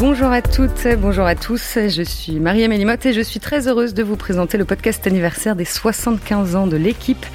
Bonjour à toutes, bonjour à tous. Je suis Marie Mélimotte et je suis très heureuse de vous présenter le podcast anniversaire des 75 ans de l'équipe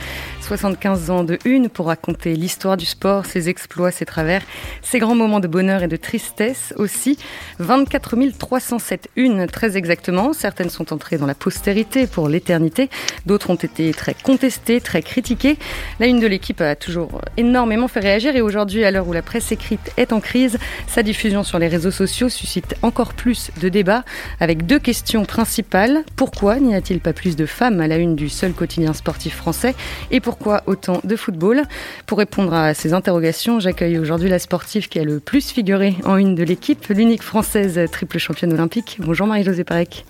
75 ans de une pour raconter l'histoire du sport, ses exploits, ses travers, ses grands moments de bonheur et de tristesse aussi. 24 307 une très exactement. Certaines sont entrées dans la postérité pour l'éternité. D'autres ont été très contestées, très critiquées. La une de l'équipe a toujours énormément fait réagir et aujourd'hui, à l'heure où la presse écrite est en crise, sa diffusion sur les réseaux sociaux suscite encore plus de débats avec deux questions principales. Pourquoi n'y a-t-il pas plus de femmes à la une du seul quotidien sportif français et pourquoi autant de football? Pour répondre à ces interrogations, j'accueille aujourd'hui la sportive qui a le plus figuré en une de l'équipe, l'unique française triple championne olympique. Bonjour Marie-Josée Parek.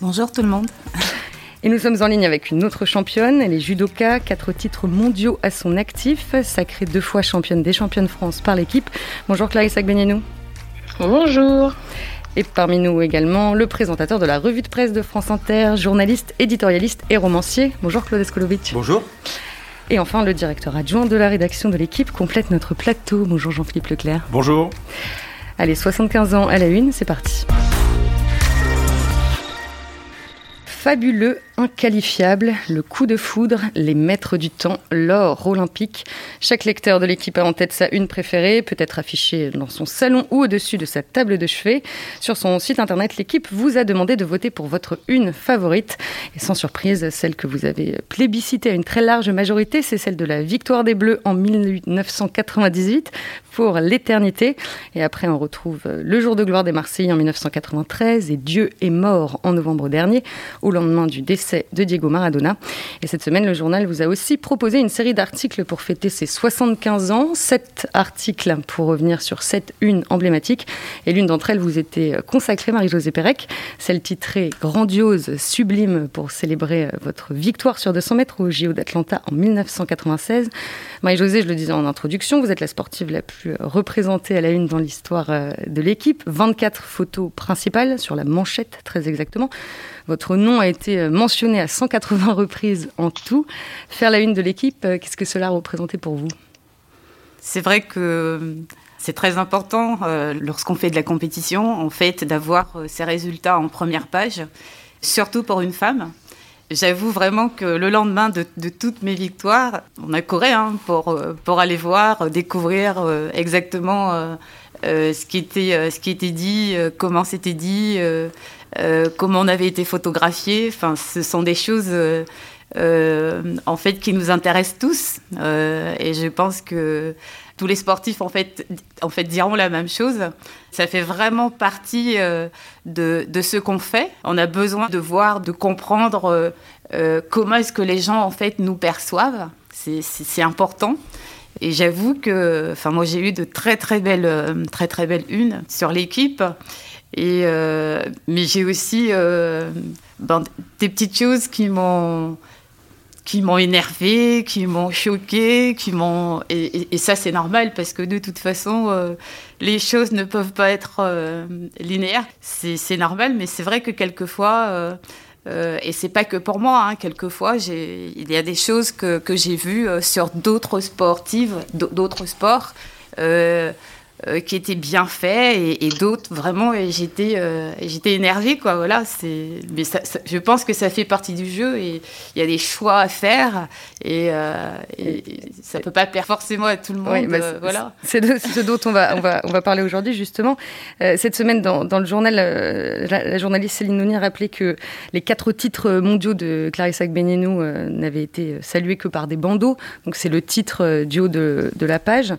Bonjour tout le monde. Et nous sommes en ligne avec une autre championne, elle est judoka, quatre titres mondiaux à son actif, sacrée deux fois championne des championnes de France par l'équipe. Bonjour Clarisse Agbenienou. Bonjour. Et parmi nous également le présentateur de la revue de presse de France Inter, journaliste, éditorialiste et romancier. Bonjour Claude Escolovic. Bonjour. Et enfin, le directeur adjoint de la rédaction de l'équipe complète notre plateau. Bonjour Jean-Philippe Leclerc. Bonjour. Allez, 75 ans à la une, c'est parti. Fabuleux inqualifiable, le coup de foudre, les maîtres du temps, l'or olympique. Chaque lecteur de l'équipe a en tête sa une préférée, peut-être affichée dans son salon ou au-dessus de sa table de chevet. Sur son site internet, l'équipe vous a demandé de voter pour votre une favorite. Et sans surprise, celle que vous avez plébiscitée à une très large majorité, c'est celle de la victoire des Bleus en 1998 pour l'éternité. Et après, on retrouve le jour de gloire des Marseillais en 1993 et Dieu est mort en novembre dernier, au lendemain du décès de Diego Maradona. Et cette semaine, le journal vous a aussi proposé une série d'articles pour fêter ses 75 ans. Sept articles pour revenir sur sept unes emblématiques. Et l'une d'entre elles vous était consacrée, Marie-Josée Pérec, celle titrée Grandiose, sublime pour célébrer votre victoire sur 200 mètres au JO d'Atlanta en 1996. Marie-Josée, je le disais en introduction, vous êtes la sportive la plus représentée à la une dans l'histoire euh, de l'équipe. 24 photos principales sur la manchette, très exactement. Votre nom a été euh, mentionné à 180 reprises en tout. Faire la une de l'équipe, euh, qu'est-ce que cela a représenté pour vous? C'est vrai que c'est très important lorsqu'on fait de la compétition, en fait, d'avoir ces résultats en première page, surtout pour une femme. J'avoue vraiment que le lendemain de, toutes mes victoires, on a couru hein, pour, euh, pour aller voir, euh, découvrir euh, exactement ce, qui était, ce qui était dit, comment c'était dit, comment on avait été photographié. Enfin, ce sont des choses en fait qui nous intéressent tous. et je pense que tous les sportifs en fait, en fait diront la même chose. Ça fait vraiment partie euh, de, ce qu'on fait. On a besoin de voir, de comprendre euh, euh, comment est-ce que les gens en fait nous perçoivent. C'est important. Et j'avoue que, enfin moi j'ai eu de très très belles, très très belles unes sur l'équipe. Et mais j'ai aussi ben, des petites choses qui m'ont qui m'ont énervé, qui m'ont choqué, qui m'ont et, ça c'est normal parce que de toute façon euh, les choses ne peuvent pas être euh, linéaires. C'est normal, mais c'est vrai que quelquefois euh, euh, et c'est pas que pour moi, hein, quelquefois il y a des choses que, que j'ai vues sur d'autres sportives, d'autres sports. Euh, qui étaient bien faits et, d'autres vraiment j'étais euh, j'étais énervée quoi voilà c'est mais ça, je pense que ça fait partie du jeu et il y a des choix à faire et, euh, et, ça peut pas plaire forcément à tout le monde bah, euh, voilà. c'est ce dont on va on va on va parler aujourd'hui justement. Cette semaine dans, dans le journal la, journaliste Céline Noni a rappelé que les quatre titres mondiaux de Clarissa Agbenienou n'avaient été salués que par des bandeaux. Donc c'est le titre du haut de, de la page.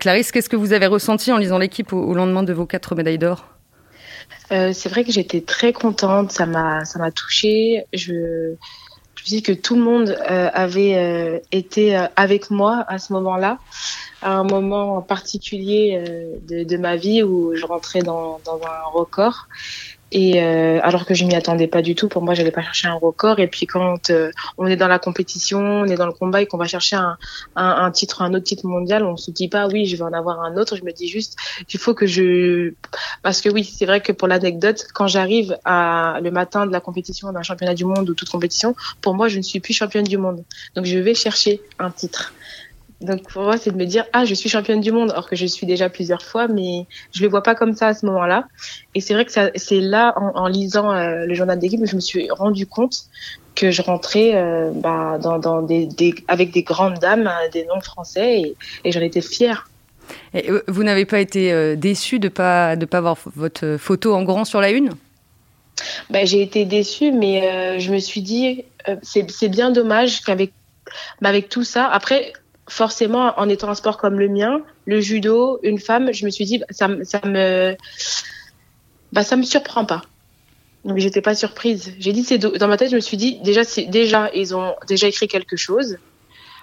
Clarisse qu'est-ce que vous avez ressenti en lisant l'équipe au, lendemain de vos quatre médailles d'or? Euh, C'est vrai que j'étais très contente, ça m'a ça m'a touchée. Je, je me dis que tout le monde euh, avait euh, été avec moi à ce moment-là, à un moment particulier de, ma vie où je rentrais dans un record. Et euh, alors que je m'y attendais pas du tout, pour moi, j'allais pas chercher un record. Et puis quand euh, on est dans la compétition, on est dans le combat et qu'on va chercher un, un, un, titre, un autre titre mondial, on se dit pas oui, je vais en avoir un autre. Je me dis juste, il faut que je, parce que oui, c'est vrai que pour l'anecdote, quand j'arrive à le matin de la compétition d'un championnat du monde ou toute compétition, pour moi, je ne suis plus championne du monde. Donc je vais chercher un titre Donc pour moi, c'est de me dire ah je suis championne du monde, alors que je suis déjà plusieurs fois, mais je le vois pas comme ça à ce moment-là. Et c'est vrai que c'est là, en, lisant euh, le journal d'équipe, je me suis rendu compte que je rentrais euh, bah, dans, dans des, avec des grandes dames, hein, des noms français, et, et j'en étais fière. Et vous n'avez pas été déçue de pas de pas voir votre photo en grand sur la une? Bah, j'ai été déçue, mais je me suis dit c'est bien dommage qu'avec bah, avec tout ça, après, forcément, en étant un sport comme le mien, le judo, une femme, je me suis dit, ça, ça me, bah, ça me surprend pas. Donc, j'étais pas surprise. J'ai dit, c'est dans ma tête, je me suis dit, déjà, c'est déjà, ils ont déjà écrit quelque chose.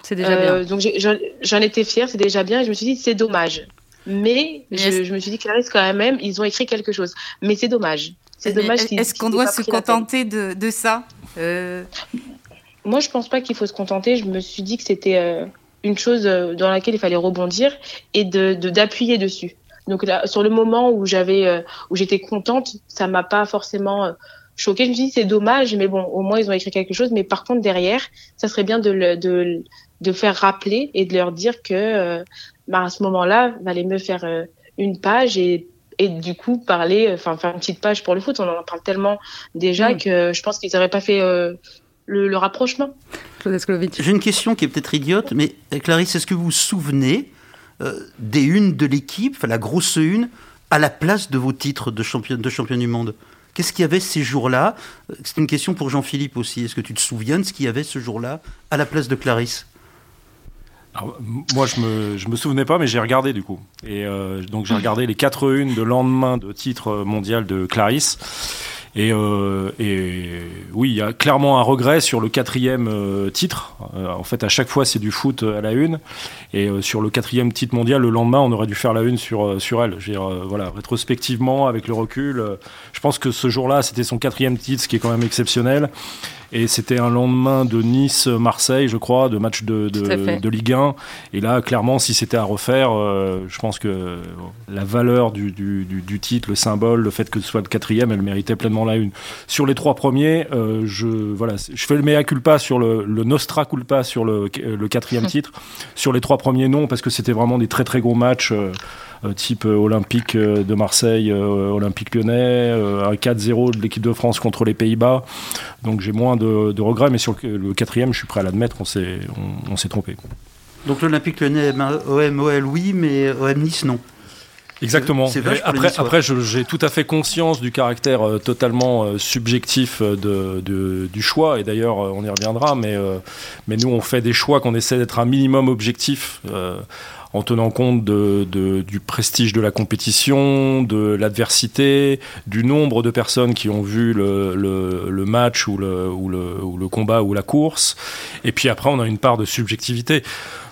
C'est déjà bien. Euh, donc, j'en étais fière, c'est déjà bien. Et je me suis dit, c'est dommage. Mais je, me suis dit, Clarisse, quand même, ils ont écrit quelque chose. Mais c'est dommage. C'est dommage. Est-ce qu'on doit se contenter de, de, ça euh... Moi, je pense pas qu'il faut se contenter. Je me suis dit que c'était euh, une chose euh, dans laquelle il fallait rebondir et de d'appuyer dessus. Donc là, sur le moment où j'avais euh, où j'étais contente, ça m'a pas forcément choquée. Je me suis dit c'est dommage, mais bon, au moins ils ont écrit quelque chose. Mais par contre derrière, ça serait bien de le, de, de faire rappeler et de leur dire que bah, à ce moment-là, valait me faire une page et et du coup parler, enfin faire une petite page pour le foot. On en parle tellement déjà mm. que je pense qu'ils n'auraient pas fait le, rapprochement. J'ai une question qui est peut-être idiote, mais euh, Clarisse, est-ce que vous vous souvenez euh, des unes de l'équipe, enfin la grosse une, à la place de vos titres de champion, de champion du monde? Qu'est-ce qu'il y avait ces jours-là? Euh, C'est une question pour Jean-Philippe aussi. Est-ce que tu te souviens de ce qu'il y avait ce jour-là à la place de Clarisse? Moi, je me, je me souvenais pas, mais j'ai regardé du coup. Et donc, j'ai regardé les quatre unes de lendemain de titre mondial de Clarisse. Et, euh, et, oui, il y a clairement un regret sur le quatrième euh, titre. Euh, en fait, à chaque fois, c'est du foot à la une. Et sur le quatrième titre mondial, le lendemain, on aurait dû faire la une sur, sur elle. Je veux dire, voilà, rétrospectivement, avec le recul, je pense que ce jour-là, c'était son quatrième titre, ce qui est quand même exceptionnel. Et c'était un lendemain de Nice-Marseille, je crois, de match de, de, Ligue 1. Et là, clairement, si c'était à refaire, euh, je pense que la valeur du, du, du, titre, le symbole, le fait que ce soit le quatrième, elle méritait pleinement la une. Sur les trois premiers, euh, je, voilà, je fais le mea culpa sur le, le nostra culpa sur le, le quatrième titre. Sur les trois premiers, non, parce que c'était vraiment des très très gros matchs. Euh, euh, type euh, Olympique euh, de Marseille, Olympique lyonnais, un 4-0 de l'équipe de France contre les Pays-Bas. Donc j'ai moins de, regrets, mais sur le, quatrième, je suis prêt à l'admettre, on s'est on, trompé. Donc l'Olympique lyonnais, OM, OL, oui, mais OM Nice, non. Exactement. après, après j'ai tout à fait conscience du caractère totalement subjectif de, du choix, et d'ailleurs, on y reviendra, mais, mais nous, on fait des choix qu'on essaie d'être un minimum objectif en tenant compte du prestige de la compétition, de l'adversité, du nombre de personnes qui ont vu le, match ou le, combat ou la course. Et puis après, on a une part de subjectivité.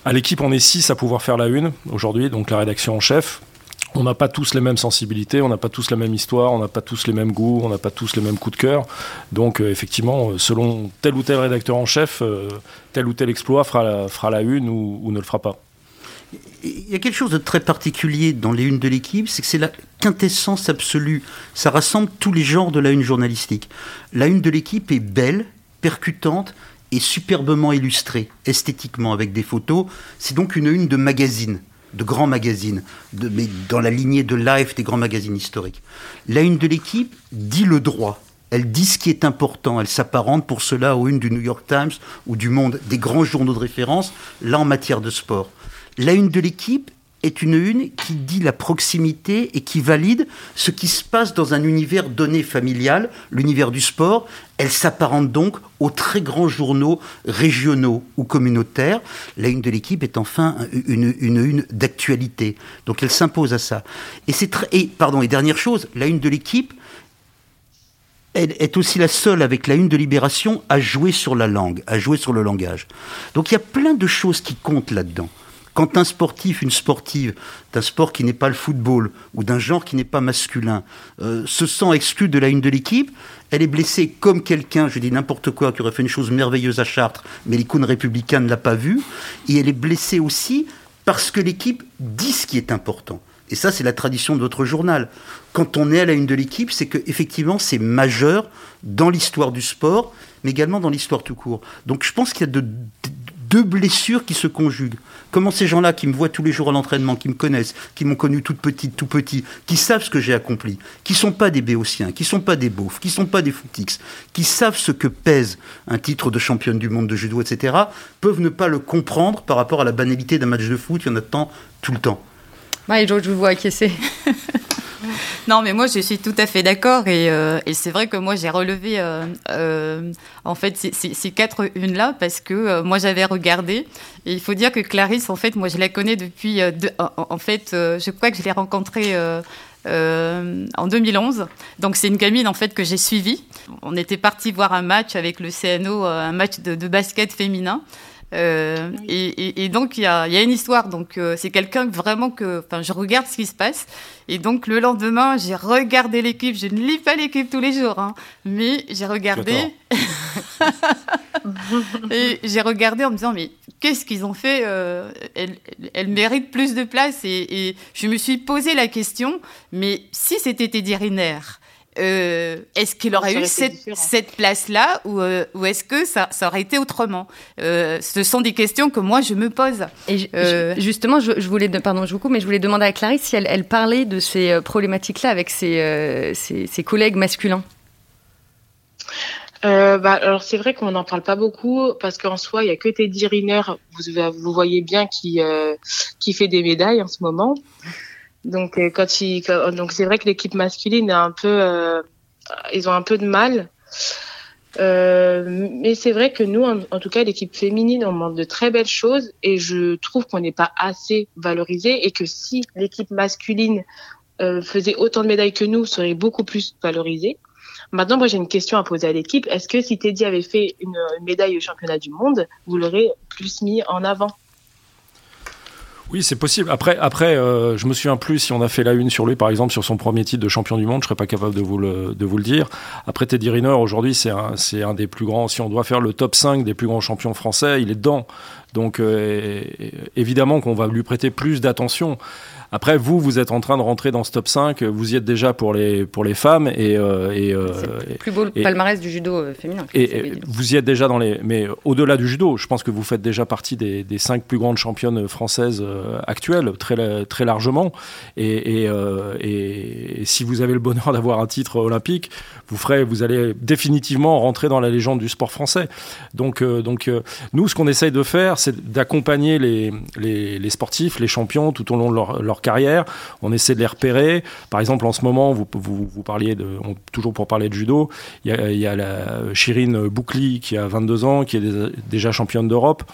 À l'équipe, on est six à pouvoir faire la une aujourd'hui, donc la rédaction en chef. On n'a pas tous les mêmes sensibilités, on n'a pas tous la même histoire, on n'a pas tous les mêmes goûts, on n'a pas tous les mêmes coups de cœur. Donc euh, effectivement, euh, selon tel ou tel rédacteur en chef, euh, tel ou tel exploit fera la une ou ne le fera pas il y a quelque chose de très particulier dans les unes de l'équipe, c'est que c'est la quintessence absolue. Ça rassemble tous les genres de la une journalistique. La une de l'équipe est belle, percutante et superbement illustrée, esthétiquement, avec des photos. C'est donc une une de magazine, de grands magazines, mais dans la lignée de Life des grands magazines historiques. La une de l'équipe dit le droit. Elle dit ce qui est important. Elle s'apparente pour cela aux une du New York Times ou du Monde, des grands journaux de référence, là en matière de sport. La une de l'équipe est une une qui dit la proximité et qui valide ce qui se passe dans un univers donné familial, l'univers du sport. Elle s'apparente donc aux très grands journaux régionaux ou communautaires. La une de l'équipe est enfin une une, d'actualité. Donc elle s'impose à ça. Et c'est très, et, pardon, et dernière chose, la une de l'équipe, elle est aussi la seule avec la une de Libération à jouer sur la langue, à jouer sur le langage. Donc il y a plein de choses qui comptent là-dedans. Quand un sportif, une sportive d'un sport qui n'est pas le football ou d'un genre qui n'est pas masculin euh, se sent exclu de la une de l'équipe, elle est blessée comme quelqu'un, je dis n'importe quoi, qui aurait fait une chose merveilleuse à Chartres, mais l'icône républicaine ne l'a pas vu, et elle est blessée aussi parce que l'équipe dit ce qui est important. Et ça, c'est la tradition de votre journal. Quand on est à la une de l'équipe, c'est que effectivement, c'est majeur dans l'histoire du sport, mais également dans l'histoire tout court. Donc, je pense qu'il y a de, deux blessures qui se conjuguent. Comment ces gens-là qui me voient tous les jours à l'entraînement, qui me connaissent, qui m'ont connu toute petite, tout petit, qui savent ce que j'ai accompli, qui sont pas des béotiens, qui sont pas des beaufs, qui sont pas des footix, qui savent ce que pèse un titre de championne du monde de judo, etc., peuvent ne pas le comprendre par rapport à la banalité d'un match de foot, il y en a tant tout le temps. Je vous vois acquiescer. Non, mais moi, je suis tout à fait d'accord. Et, euh, c'est vrai que moi, j'ai relevé euh, euh, en fait ces, quatre unes-là parce que moi, j'avais regardé. Et il faut dire que Clarisse, en fait, moi, je la connais depuis. en, fait, je crois que je l'ai rencontrée. en 2011. Donc c'est une gamine en fait que j'ai suivie. On était parti voir un match avec le CNO, un match de basket féminin. Euh, et, donc il y a, une histoire. Donc euh, c'est quelqu'un vraiment que, enfin, je regarde ce qui se passe. Et donc le lendemain, j'ai regardé l'équipe. Je ne lis pas l'équipe tous les jours, hein, mais j'ai regardé. et j'ai regardé en me disant mais qu'est-ce qu'ils ont fait euh, elle, elle, mérite plus de place. Et, et, je me suis posé la question. Mais si c'était Teddy Riner euh, est-ce qu'il aurait eu cette, place-là ou, euh, ou est-ce que ça, ça, aurait été autrement? Euh, Ce sont des questions que moi je me pose. Et justement, je, voulais, pardon, je vous coupe, mais je voulais demander à Clarisse si elle, parlait de ces problématiques-là avec ses, ses, collègues masculins. bah, alors c'est vrai qu'on n'en parle pas beaucoup parce qu'en soi il y a que Teddy Riner, vous, vous voyez bien qui qui fait des médailles en ce moment. Donc euh, quand il, donc c'est vrai que l'équipe masculine est un peu, euh, ils ont un peu de mal. Euh, mais c'est vrai que nous, en, tout cas, l'équipe féminine, on montre de très belles choses et je trouve qu'on n'est pas assez valorisé et que si l'équipe masculine faisait autant de médailles que nous, serait beaucoup plus valorisée. Maintenant, moi, j'ai une question à poser à l'équipe. Est-ce que si Teddy avait fait une, une médaille au championnat du monde, vous l'aurez plus mis en avant? Oui, c'est possible. Après, après euh, je me souviens plus si on a fait la une sur lui, par exemple, sur son premier titre de champion du monde, je serais pas capable de vous le, de vous le dire. Après, Teddy Riner, aujourd'hui, c'est un, un des plus grands, si on doit faire le top 5 des plus grands champions français, il est dedans. Donc, euh, évidemment qu'on va lui prêter plus d'attention. Après, vous, vous êtes en train de rentrer dans ce top 5, vous y êtes déjà pour les, pour les femmes. Et, euh, et euh, c'est le plus beau palmarès du judo euh, féminin. Et, vous y êtes déjà dans les. Mais au-delà du judo, je pense que vous faites déjà partie des, des 5 plus grandes championnes françaises actuelles, très, très largement. Et, et, si vous avez le bonheur d'avoir un titre olympique, vous, ferez, vous allez définitivement rentrer dans la légende du sport français. Donc, donc nous, ce qu'on essaye de faire, c'est d'accompagner les, les, sportifs, les champions tout au long de leur, carrière. On essaie de les repérer. Par exemple, en ce moment, vous, vous, parliez de, toujours pour parler de judo, il y a, la Chirine Boukli qui a 22 ans, qui est déjà championne d'Europe.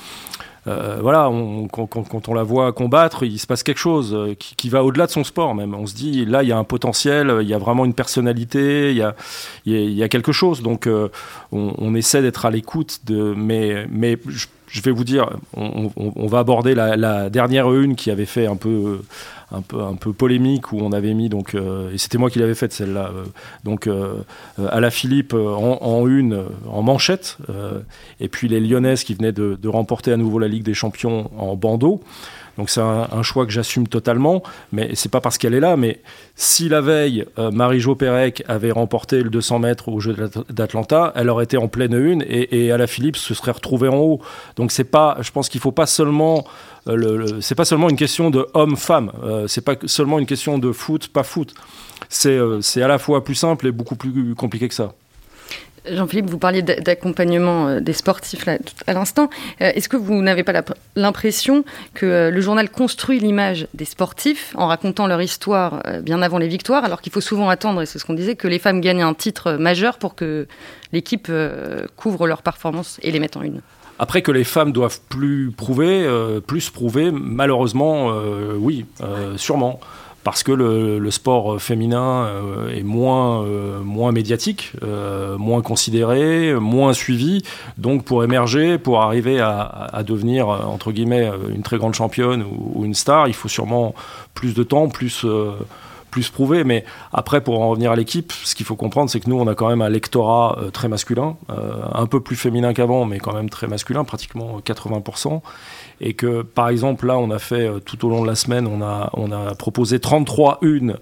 Euh, voilà, quand, on la voit combattre, il se passe quelque chose euh, qui, va au-delà de son sport même. On se dit, là, il y a un potentiel, il y a vraiment une personnalité, il y a, quelque chose. Donc, euh, on, essaie d'être à l'écoute. Mais, mais je vais vous dire, on, va aborder la, dernière une qui avait fait un peu, un peu, un peu polémique où on avait mis donc, euh, et c'était moi qui l'avais faite celle-là, euh, donc euh, à la Philippe en, une, en manchette, et puis les Lyonnaises qui venaient de, de, remporter à nouveau la Ligue des Champions en bandeau. Donc c'est un, choix que j'assume totalement, mais c'est pas parce qu'elle est là. Mais si la veille, euh, Marie-Jo Pérec avait remporté le 200 mètres au Jeu d'Atlanta, elle aurait été en pleine une et, et la Philippe se serait retrouvée en haut. Donc c'est pas, je pense qu'il faut pas seulement euh, le, c'est pas seulement une question de homme-femme, euh, c'est pas seulement une question de foot, pas foot. C'est à la fois plus simple et beaucoup plus compliqué que ça. Jean-Philippe, vous parliez d'accompagnement euh, des sportifs à l'instant. Euh, est-ce que vous n'avez pas l'impression que euh, le journal construit l'image des sportifs en racontant leur histoire bien avant les victoires, alors qu'il faut souvent attendre, et c'est ce qu'on disait, que les femmes gagnent un titre majeur pour que l'équipe couvre leurs performances et les mette en une? Après que les femmes doivent plus prouver, plus prouver, malheureusement, oui, sûrement parce que le, sport féminin euh, est moins, euh, moins médiatique, euh, moins considéré, moins suivi. Donc pour émerger, pour arriver à, devenir, entre guillemets, une très grande championne ou, une star, il faut sûrement plus de temps, plus plus prouvé. Mais après, pour en revenir à l'équipe, ce qu'il faut comprendre, c'est que nous, on a quand même un lectorat très masculin, un peu plus féminin qu'avant, mais quand même très masculin, pratiquement 80% et que par exemple là on a fait euh, tout au long de la semaine on a, on a proposé 33 unes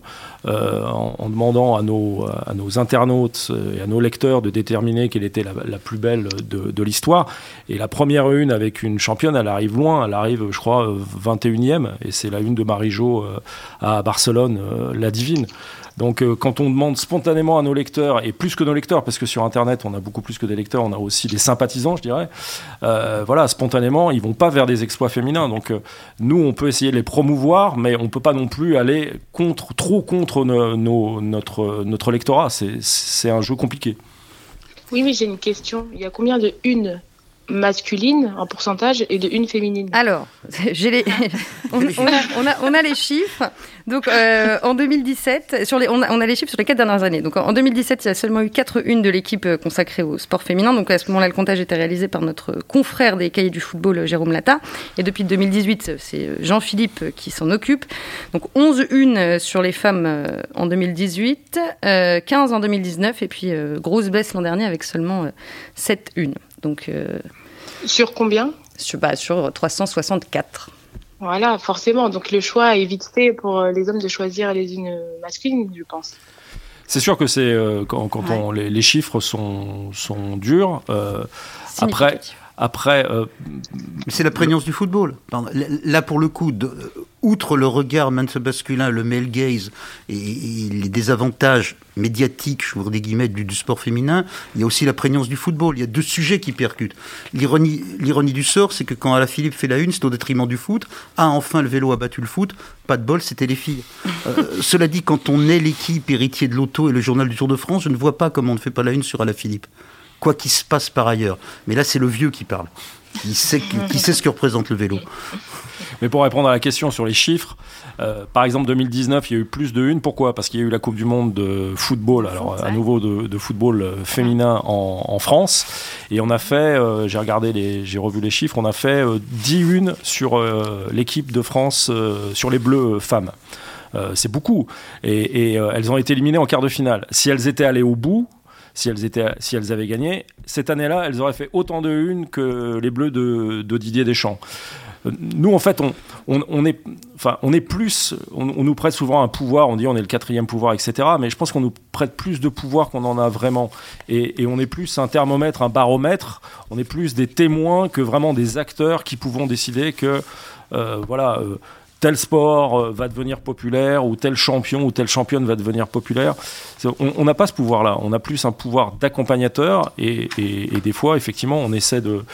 euh, en, demandant à nos, à nos internautes euh, et à nos lecteurs de déterminer quelle était la, plus belle de, de l'histoire. Et la première une avec une championne elle arrive loin elle arrive je crois 21e et c'est la une de Marie-Jo à Barcelone la divine donc euh, quand on demande spontanément à nos lecteurs, et plus que nos lecteurs, parce que sur Internet on a beaucoup plus que des lecteurs, on a aussi des sympathisants, je dirais, euh, voilà, spontanément, ils vont pas vers des exploits féminins. Donc euh, nous, on peut essayer de les promouvoir, mais on peut pas non plus aller contre, trop contre notre, notre lectorat. C'est un jeu compliqué. Oui, oui, j'ai une question. Il y a combien de une masculine en pourcentage et de une féminine Alors, j'ai les... on, a, on, a, les chiffres. Donc, euh, en 2017, sur les, on, a, les chiffres sur les quatre dernières années. Donc, en 2017, il y a seulement eu quatre unes de l'équipe euh, consacrée au sport féminin. Donc, à ce moment-là, le comptage était réalisé par notre confrère des cahiers du football, Jérôme Lata. Et depuis 2018, c'est euh, Jean-Philippe qui s'en occupe. Donc, 11 unes sur les femmes en 2018, 15 en 2019, et puis grosse baisse l'an dernier avec seulement 7 unes. Donc, sur combien sur, bah, sur 364. Voilà, forcément. Donc le choix est vite fait pour euh, les hommes de choisir les unes masculines, je pense. C'est sûr que c'est euh, quand, on, les, chiffres sont, sont durs. Euh, après, après, c'est la prégnance du football. Là, pour le coup, outre le regard masculin, le male gaze et, les désavantages médiatiques, je vous des guillemets, du, sport féminin, il y a aussi la prégnance du football. Il y a deux sujets qui percutent. L'ironie, l'ironie du sort, c'est que quand Philippe fait la une, c'est au détriment du foot. Ah, enfin, le vélo a battu le foot. Pas de bol, c'était les filles. Euh, cela dit, quand on est l'équipe héritier de l'auto et le journal du Tour de France, je ne vois pas comment on ne fait pas la une sur Philippe quoi qu'il se passe par ailleurs. Mais là, c'est le vieux qui parle, qui sait, qui sait ce que représente le vélo. Mais pour répondre à la question sur les chiffres, euh, par exemple 2019, il y a eu plus de une. Pourquoi? Parce qu'il y a eu la Coupe du Monde de football, alors à nouveau de, football euh, féminin en, France. Et on a fait, euh, j'ai regardé, les, j'ai revu les chiffres, on a fait 10 une sur l'équipe de France, sur les Bleus femmes. c'est beaucoup. Et, elles ont été éliminées en quart de finale. Si elles étaient allées au bout, si elles, étaient, si elles avaient gagné, cette année-là, elles auraient fait autant de une que les Bleus de, de Didier Deschamps nous, en fait, on, on, est, enfin, on est plus, on, nous prête souvent un pouvoir, on dit on est le quatrième pouvoir, etc. Mais je pense qu'on nous prête plus de pouvoir qu'on en a vraiment. Et, et, on est plus un thermomètre, un baromètre, on est plus des témoins que vraiment des acteurs qui pouvons décider que, euh, voilà, euh, tel sport euh, va devenir populaire ou tel champion ou telle championne va devenir populaire. On n'a pas ce pouvoir-là. On a plus un pouvoir d'accompagnateur et, des fois, effectivement, on essaie de,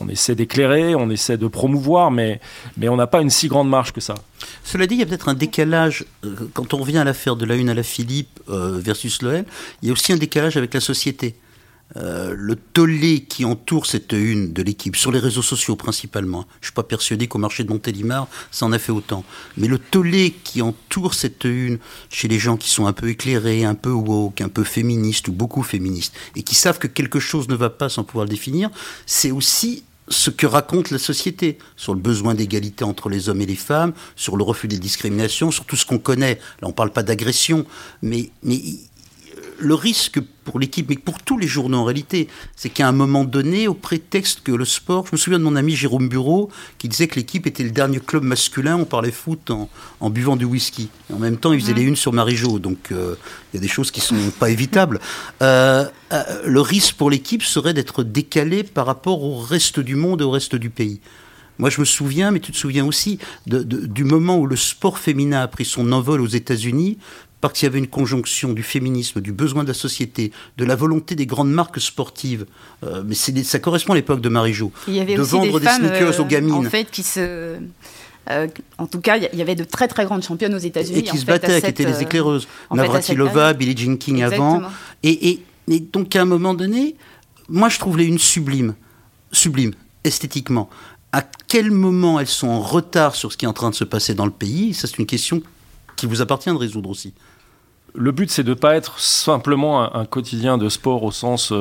on essaie d'éclairer, on essaie de promouvoir, mais, mais on n'a pas une si grande marge que ça. Cela dit, il y a peut-être un décalage euh, quand on revient à l'affaire de la une à la Philippe euh, versus l'OL. Il y a aussi un décalage avec la société. Euh, le tollé qui entoure cette une de l'équipe, sur les réseaux sociaux principalement, je ne suis pas persuadé qu'au marché de Montélimar, ça en a fait autant, mais le tollé qui entoure cette une chez les gens qui sont un peu éclairés, un peu woke, un peu féministes ou beaucoup féministes, et qui savent que quelque chose ne va pas sans pouvoir le définir, c'est aussi ce que raconte la société sur le besoin d'égalité entre les hommes et les femmes, sur le refus des discriminations, sur tout ce qu'on connaît. Là, on ne parle pas d'agression, mais, mais le risque pour l'équipe, mais pour tous les journaux en réalité, c'est qu'à un moment donné, au prétexte que le sport, je me souviens de mon ami Jérôme Bureau qui disait que l'équipe était le dernier club masculin, on parlait foot en, buvant du whisky. en même temps, il faisait les unes sur Marie-Jo, donc euh, il y a des choses qui ne sont pas évitables. Euh, euh, le risque pour l'équipe serait d'être décalé par rapport au reste du monde et au reste du pays. Moi, je me souviens, mais tu te souviens aussi, du moment où le sport féminin a pris son envol aux États-Unis, parce qu'il y avait une conjonction du féminisme, du besoin de la société, de la volonté des grandes marques sportives. Euh, mais ça correspond à l'époque de Marie-Jo. De vendre des, sneakers aux euh, gamines. En fait, qui se. Euh, en tout cas, il y avait de très très grandes championnes aux États-Unis. Et qui se battaient, qui étaient les éclaireuses. Navratilova, Billie Jean King avant. Et, et, et, donc à un moment donné, moi je trouve les une sublime, sublime, esthétiquement. À quel moment elles sont en retard sur ce qui est en train de se passer dans le pays? Ça, c'est une question qui vous appartient de résoudre aussi le but, c'est de ne pas être simplement un, quotidien de sport au sens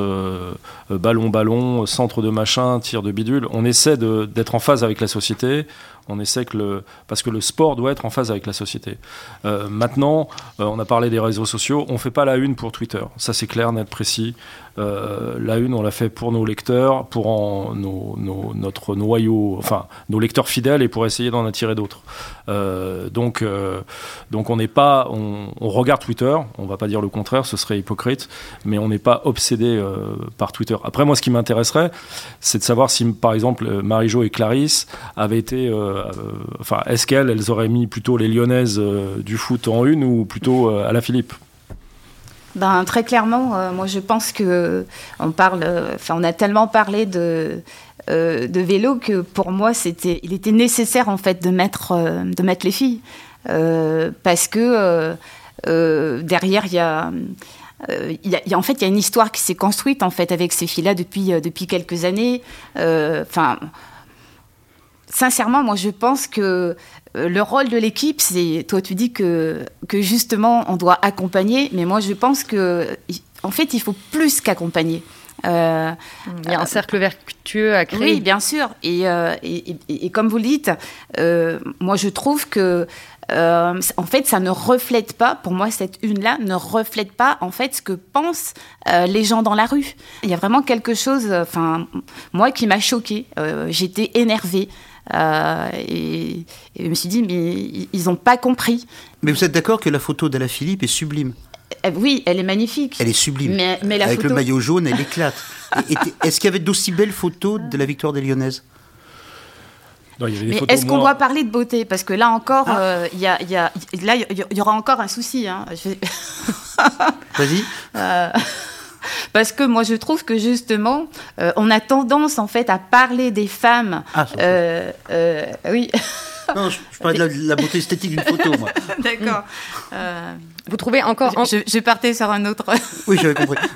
ballon-ballon, euh, centre de machin, tir de bidule. On essaie d'être en phase avec la société. On essaie que le parce que le sport doit être en phase avec la société. Euh, maintenant, euh, on a parlé des réseaux sociaux. On fait pas la une pour Twitter. Ça c'est clair, net, précis. Euh, la une, on l'a fait pour nos lecteurs, pour nos, notre noyau, enfin nos lecteurs fidèles et pour essayer d'en attirer d'autres. Euh, donc, euh, donc on n'est pas, on, regarde Twitter. On va pas dire le contraire, ce serait hypocrite, mais on n'est pas obsédé par Twitter. Après, moi, ce qui m'intéresserait, c'est de savoir si, par exemple, Marie-Jo et Clarisse avaient été, enfin, est-ce qu'elles, elles auraient mis plutôt les Lyonnaises du foot en une ou plutôt à la Philippe? Ben, très clairement, euh, moi je pense que on parle, enfin on a tellement parlé de euh, de vélo que pour moi c'était, il était nécessaire en fait de mettre euh, de mettre les filles parce que derrière il y a y, a, en fait, il y a une histoire qui s'est construite en fait avec ces filles-là depuis depuis quelques années. Enfin, sincèrement, moi, je pense que euh, le rôle de l'équipe, c'est, toi, tu dis que, que justement, on doit accompagner, mais moi, je pense que, en fait, il faut plus qu'accompagner. Euh, il y a un cercle vertueux à créer. Oui, bien sûr. Et, euh, et, et, et comme vous le dites, euh, moi, je trouve que euh, en fait, ça ne reflète pas, pour moi, cette une-là ne reflète pas, en fait, ce que pensent euh, les gens dans la rue. Il y a vraiment quelque chose, enfin, moi, qui m'a choquée. Euh, J'étais énervée. Euh, et, et, je me suis dit, mais ils n'ont pas compris. Mais vous êtes d'accord que la photo d'Ala Philippe est sublime? Euh, Oui, elle est magnifique. Elle est sublime. Mais, mais la Avec photo... le maillot jaune, elle éclate. Est-ce qu'il y avait d'aussi belles photos de la victoire des Lyonnaises? Non, mais est-ce qu'on doit parler de beauté? Parce que là encore, il ah. euh, y, a, y, a, là, il y, aura encore un souci. Hein. Vais... Vas-y. Euh, parce que moi, je trouve que justement, euh, on a tendance en fait à parler des femmes. Ah, euh, euh, oui. Non, je, je parlais de la, de la, beauté esthétique d'une photo, moi. D'accord. Vous trouvez encore. Je, je, partais sur un autre. oui, j'avais compris.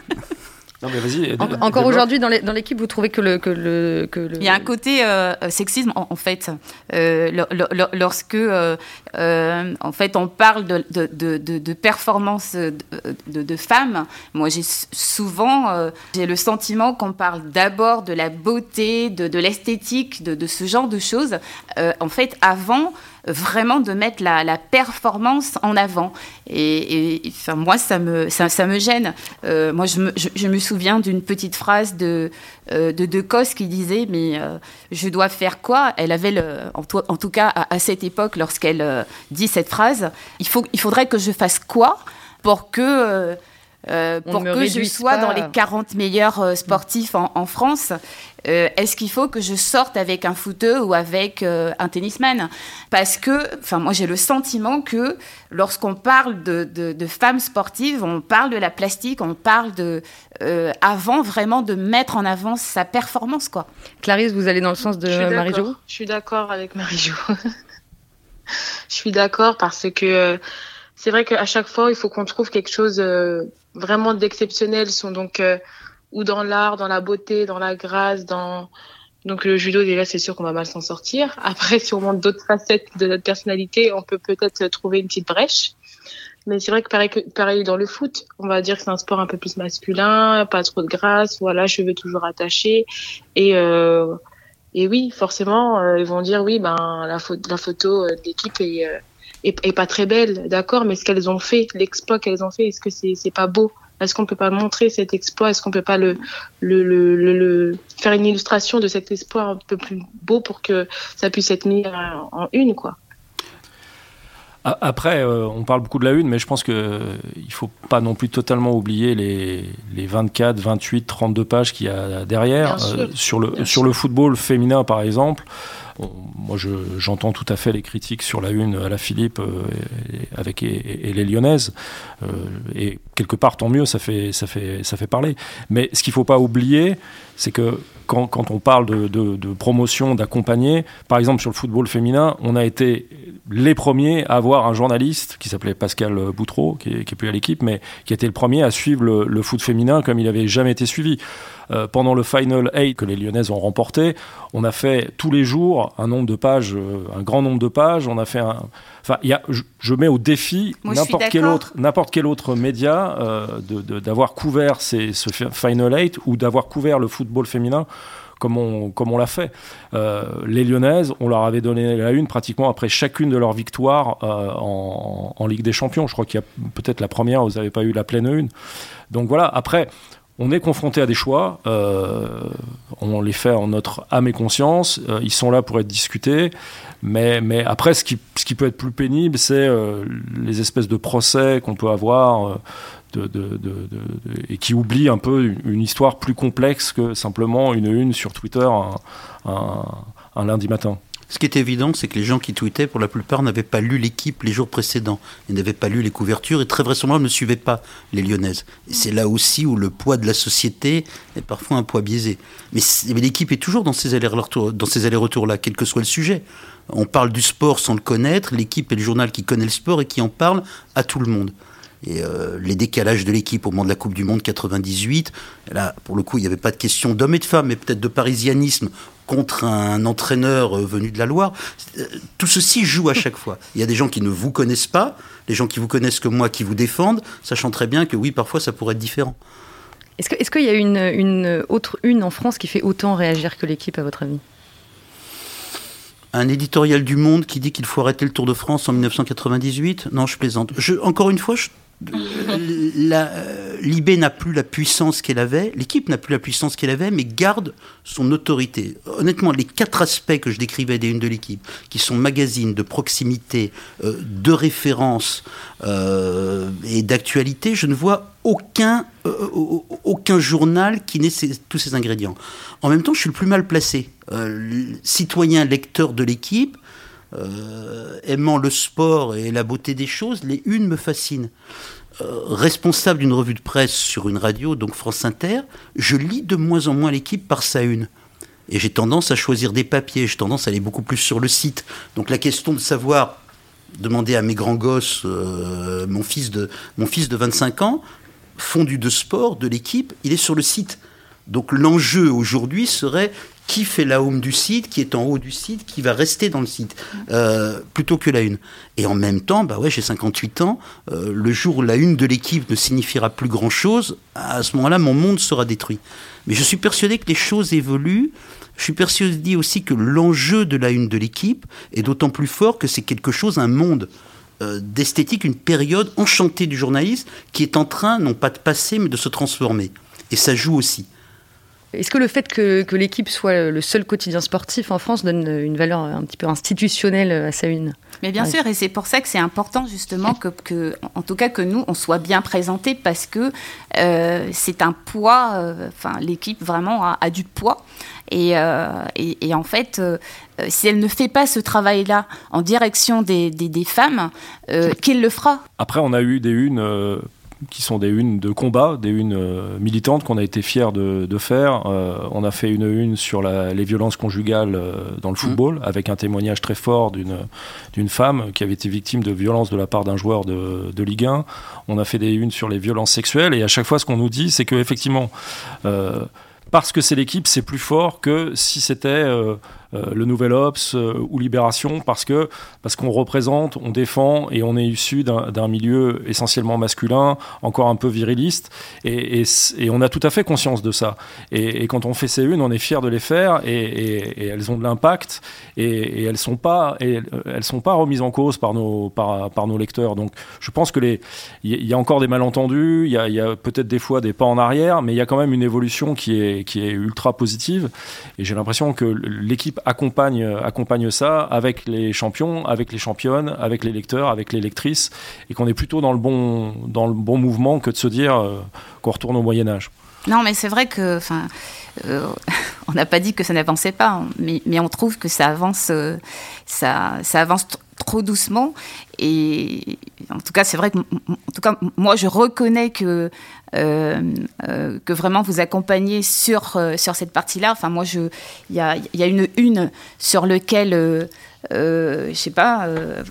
Non, mais vas-y. En, encore aujourd'hui, dans l'équipe, vous trouvez que le, que le, que le... Il y a un côté euh, sexisme, en, en fait. Euh, lo, lo, lorsque, euh, en fait, on parle de, de, de, de performance de, de, femmes, moi, j'ai souvent j'ai le sentiment qu'on parle d'abord de la beauté, de, de l'esthétique, de, de ce genre de choses. en fait, avant, vraiment de mettre la, performance en avant. Et, enfin, moi, ça me, ça, me gêne. Euh, moi, je me, je, me souviens d'une petite phrase de, euh, de Cos qui disait Mais euh, je dois faire quoi? Elle avait, le, en, to, en, tout cas, à, à cette époque, lorsqu'elle dit cette phrase, il, faut, il faudrait que je fasse quoi pour que euh, pour que je sois pas. dans les 40 meilleurs euh, sportifs en, en France, euh, est-ce qu'il faut que je sorte avec un footeux ou avec euh, un tennisman? Parce que, enfin, moi j'ai le sentiment que lorsqu'on parle de, de, de, femmes sportives, on parle de la plastique, on parle de euh, avant vraiment de mettre en avant sa performance, quoi. Clarisse, vous allez dans le sens de Marie-Jo? Je suis d'accord avec Marie-Jo. je suis d'accord parce que c'est vrai qu'à chaque fois, il faut qu'on trouve quelque chose euh, vraiment d'exceptionnel. sont donc euh, ou dans l'art, dans la beauté, dans la grâce, dans donc le judo déjà c'est sûr qu'on va mal s'en sortir. Après, si on montre d'autres facettes de notre personnalité, on peut peut-être trouver une petite brèche. Mais c'est vrai que pareil, dans le foot, on va dire que c'est un sport un peu plus masculin, pas trop de grâce, voilà, cheveux toujours attachés et euh, et oui, forcément, euh, ils vont dire oui, ben la, photo, de l'équipe est, est, est, pas très belle, d'accord, mais ce qu'elles ont fait, l'exploit qu'elles ont fait, est-ce que c'est c'est pas beau? Est-ce qu'on peut pas montrer cet exploit? Est-ce qu'on peut pas le le, le, le, le, faire une illustration de cet exploit un peu plus beau pour que ça puisse être mis en, en une, quoi? Après, euh, on parle beaucoup de la une, mais je pense qu'il euh, ne faut pas non plus totalement oublier les, les 24, 28, 32 pages qu'il y a derrière. Euh, sur, le, sur le football féminin, par exemple, Moi, j'entends tout à fait les critiques sur la une à la Philippe euh, et, avec, les Lyonnaises. Euh, et quelque part, tant mieux, ça fait, ça fait, ça fait parler. Mais ce qu'il ne faut pas oublier, c'est que quand, quand, on parle de, de, de promotion, d'accompagner, par exemple sur le football féminin, on a été les premiers à avoir un journaliste qui s'appelait Pascal Boutreau, qui est, qui est plus à l'équipe, mais qui était le premier à suivre le, le foot féminin comme il n'avait jamais été suivi. Euh, pendant le Final 8 que les Lyonnaises ont remporté, on a fait tous les jours un nombre de pages, euh, un grand nombre de pages. On a fait un. Enfin, y a, je, je, mets au défi n'importe quel autre, n'importe quel autre média euh, d'avoir de, couvert ces, ce Final 8 ou d'avoir couvert le football féminin comme on, comme on l'a fait. les Lyonnaises, on leur avait donné la une pratiquement après chacune de leurs victoires en, en, Ligue des Champions. Je crois qu'il y a peut-être la première, vous n'avez pas eu la pleine une. Donc voilà, après, on est confronté à des choix, euh, on les fait en notre âme et conscience, euh, ils sont là pour être discutés, mais, après, ce qui, peut être plus pénible, c'est euh, les espèces de procès qu'on peut avoir. Et qui oublient un peu une, histoire plus complexe que simplement une une sur Twitter un lundi matin. Ce qui est évident, c'est que les gens qui tweetaient, pour la plupart, n'avaient pas lu l'équipe les jours précédents. Ils n'avaient pas lu les couvertures et très vraisemblablement ne suivaient pas les Lyonnaises. Et c'est là aussi où le poids de la société est parfois un poids biaisé. Mais, l'équipe est toujours dans ces allers-retours-là, quel que soit le sujet. On parle du sport sans le connaître, l'équipe est le journal qui connaît le sport et qui en parle à tout le monde. Et euh, les décalages de l'équipe au moment de la Coupe du Monde 98, là, pour le coup, il n'y avait pas de question d'hommes et de femmes, mais peut-être de parisianisme contre un entraîneur euh, venu de la Loire. Euh, tout ceci joue à chaque fois. Il y a des gens qui ne vous connaissent pas, des gens qui vous connaissent que moi, qui vous défendent, sachant très bien que oui, parfois, ça pourrait être différent. Est-ce qu'il y a une, une autre une en France qui fait autant réagir que l'équipe, à votre avis? Un éditorial du Monde qui dit qu'il faut arrêter le Tour de France en 1998 Non, je plaisante. Je, encore une fois, je la, Libé n'a plus la puissance qu'elle avait, l'équipe n'a plus la puissance qu'elle avait, mais garde son autorité. Honnêtement, les quatre aspects que je décrivais des unes de l'équipe, qui sont magazine, de proximité, euh, de référence euh, et d'actualité, je ne vois aucun, euh, journal qui n'ait tous ces ingrédients. En même temps, je suis le plus mal placé. citoyen lecteur de l'équipe, aimant le sport et la beauté des choses, les unes me fascinent. Responsable d'une revue de presse sur une radio, donc France Inter, je lis de moins en moins l'équipe par sa une. Et j'ai tendance à choisir des papiers, j'ai tendance à aller beaucoup plus sur le site. Donc la question de savoir, demander à mes grands gosses, euh, mon, fils de, mon fils de 25 ans, fondu de sport, de l'équipe, il est sur le site. Donc l'enjeu aujourd'hui serait qui fait la home du site, qui est en haut du site, qui va rester dans le site, euh, plutôt que la une. Et en même temps, bah ouais, j'ai 58 ans, euh, le jour où la une de l'équipe ne signifiera plus grand-chose, à ce moment-là, mon monde sera détruit. Mais je suis persuadé que les choses évoluent. Je suis persuadé aussi que l'enjeu de la une de l'équipe est d'autant plus fort que c'est quelque chose, un monde euh, d'esthétique, une période enchantée du journalisme qui est en train, non pas de passer, mais de se transformer. Et ça joue aussi. Est-ce que le fait que, l'équipe soit le seul quotidien sportif en France donne une valeur un petit peu institutionnelle à sa une? Mais bien sûr, et c'est pour ça que c'est important justement que, en tout cas, que nous, on soit bien présentés parce que euh, c'est un poids, euh, enfin, l'équipe vraiment a, du poids. Et, euh, en fait, si elle ne fait pas ce travail-là en direction des, des femmes, qui le fera. Après, on a eu des unes qui sont des unes de combat, des unes euh, militantes qu'on a été fiers de, faire. Euh, on a fait une une sur les violences conjugales euh, dans le mmh. football, avec un témoignage très fort d'une femme qui avait été victime de violences de la part d'un joueur de, de, Ligue 1. On a fait des unes sur les violences sexuelles, et à chaque fois, ce qu'on nous dit, c'est qu'effectivement, parce que c'est l'équipe, c'est plus fort que si c'était euh, le Nouvel Ops euh, ou Libération parce que parce qu'on représente, on défend et on est issu d'un milieu essentiellement masculin, encore un peu viriliste, et, et, on a tout à fait conscience de ça. Et, quand on fait ces unes, on est fier de les faire, et, elles ont de l'impact, et, elles sont pas et elles sont pas remises en cause par nos par, par nos lecteurs. Donc je pense que les il y, a encore des malentendus, il y a, a peut-être des fois des pas en arrière, mais il y a quand même une évolution qui est qui est ultra positive. Et j'ai l'impression que l'équipe accompagne, accompagne ça avec les champions, avec les championnes, avec les lecteurs, avec les lectrices, et qu'on est plutôt dans le bon, dans le bon mouvement que de se dire euh, qu'on retourne au Moyen Âge. Non, mais c'est vrai que, enfin, euh, on n'a pas dit que ça n'avançait pas, mais, mais, on trouve que ça avance, euh, ça, ça avance doucement. Et en tout cas, c'est vrai que, en tout cas, moi, je reconnais que euh, euh, que vraiment vous accompagnez sur, euh, sur cette partie-là. Enfin, moi, il y a, y a, une une sur lequel, je sais pas,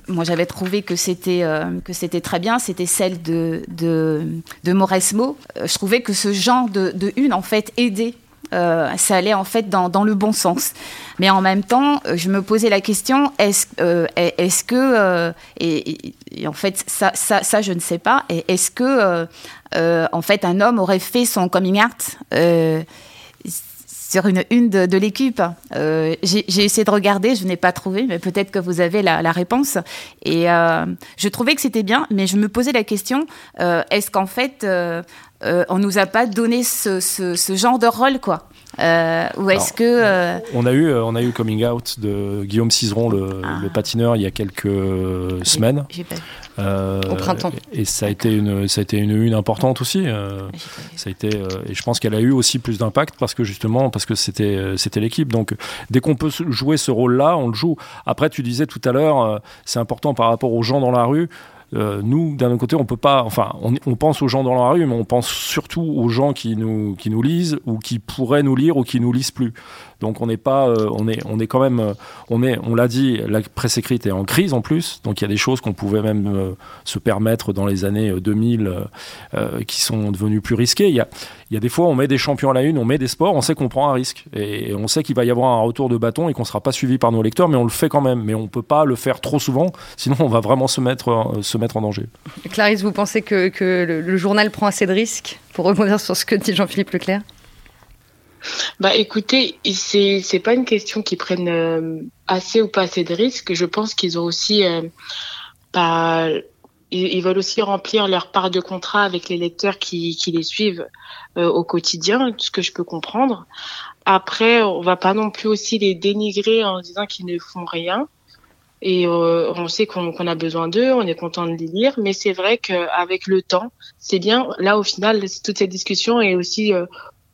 moi j'avais trouvé que c'était que c'était très bien, c'était celle de, de, de Mauresmo. je trouvais que ce genre de, de une, en fait, aidait euh, ça allait en fait dans, le bon sens. Mais en même temps, euh, je me posais la question est-ce euh, que et, en fait ça, je ne sais pas. Est-ce que en fait un homme aurait fait son coming out sur une une de, l'équipe? Euh, j'ai essayé de regarder, je n'ai pas trouvé, mais peut-être que vous avez la, réponse. Et euh, je trouvais que c'était bien, mais je me posais la question est-ce qu'en fait, on nous a pas donné ce, ce genre de rôle, quoi. Euh, ou est-ce que euh, on a eu on a eu coming out de Guillaume Cizeron le, ah. patineur il y a quelques semaines. Euh, au printemps. et, ça a été une ça a été une une importante aussi ça a été et je pense qu'elle a eu aussi plus d'impact parce que justement parce que c'était c'était l'équipe. Donc dès qu'on peut jouer ce rôle là on le joue. Après tu disais tout à l'heure c'est important par rapport aux gens dans la rue euh, nous, d'un autre côté, on peut pas. Enfin, on, pense aux gens dans la rue, mais on pense surtout aux gens qui nous, qui nous lisent ou qui pourraient nous lire ou qui nous lisent plus. Donc on n'est pas, euh, on est, on est quand même, euh, on est, on l'a dit, la presse écrite est en crise en plus. Donc il y a des choses qu'on pouvait même se permettre dans les années 2000 qui sont devenues plus risquées. Il y a, il y a des fois, on met des champions à la une, on met des sports, on sait qu'on prend un risque et on sait qu'il va y avoir un retour de bâton et qu'on sera pas suivi par nos lecteurs, mais on le fait quand même. Mais on peut pas le faire trop souvent, sinon on va vraiment se mettre, se mettre en danger. Clarisse, vous pensez que, que le, journal prend assez de risques pour rebondir sur ce que dit Jean-Philippe Leclerc? Bah écoutez, c'est c'est pas une question qu'ils prennent euh, assez ou pas assez de risques. Je pense qu'ils ont aussi euh, pas ils, veulent aussi remplir leur part de contrat avec les lecteurs qui, qui les suivent euh, au quotidien, ce que je peux comprendre. Après, on va pas non plus aussi les dénigrer en disant qu'ils ne font rien. Et euh, on sait qu'on a besoin d'eux, on est content de les lire, mais c'est vrai qu'avec le temps, c'est bien. Là, au final, toute cette discussion est aussi euh,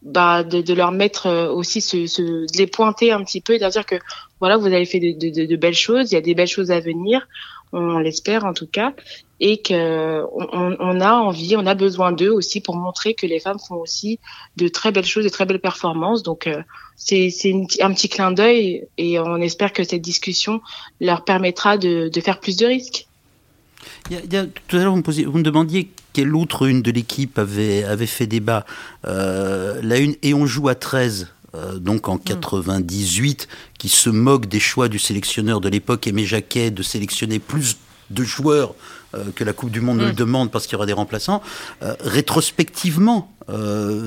bah, de, de, leur mettre aussi ce, ce, de les pointer un petit peu et de leur dire que voilà, vous avez fait de, de, de, belles choses, il y a des belles choses à venir on l'espère en tout cas, et qu'on on a envie, on a besoin d'eux aussi pour montrer que les femmes font aussi de très belles choses, de très belles performances. Donc euh, c'est un petit clin d'œil et on espère que cette discussion leur permettra de, faire plus de risques. Il y a, tout à l'heure, vous, me demandiez quelle autre une de l'équipe avait, avait fait débat. Euh, la une, et on joue à 13 euh, donc en 98, hmm. qui se moque des choix du sélectionneur de l'époque, Aimé Jacquet, de sélectionner plus de joueurs euh, que la Coupe du Monde ne le hmm. demande parce qu'il y aura des remplaçants, euh, rétrospectivement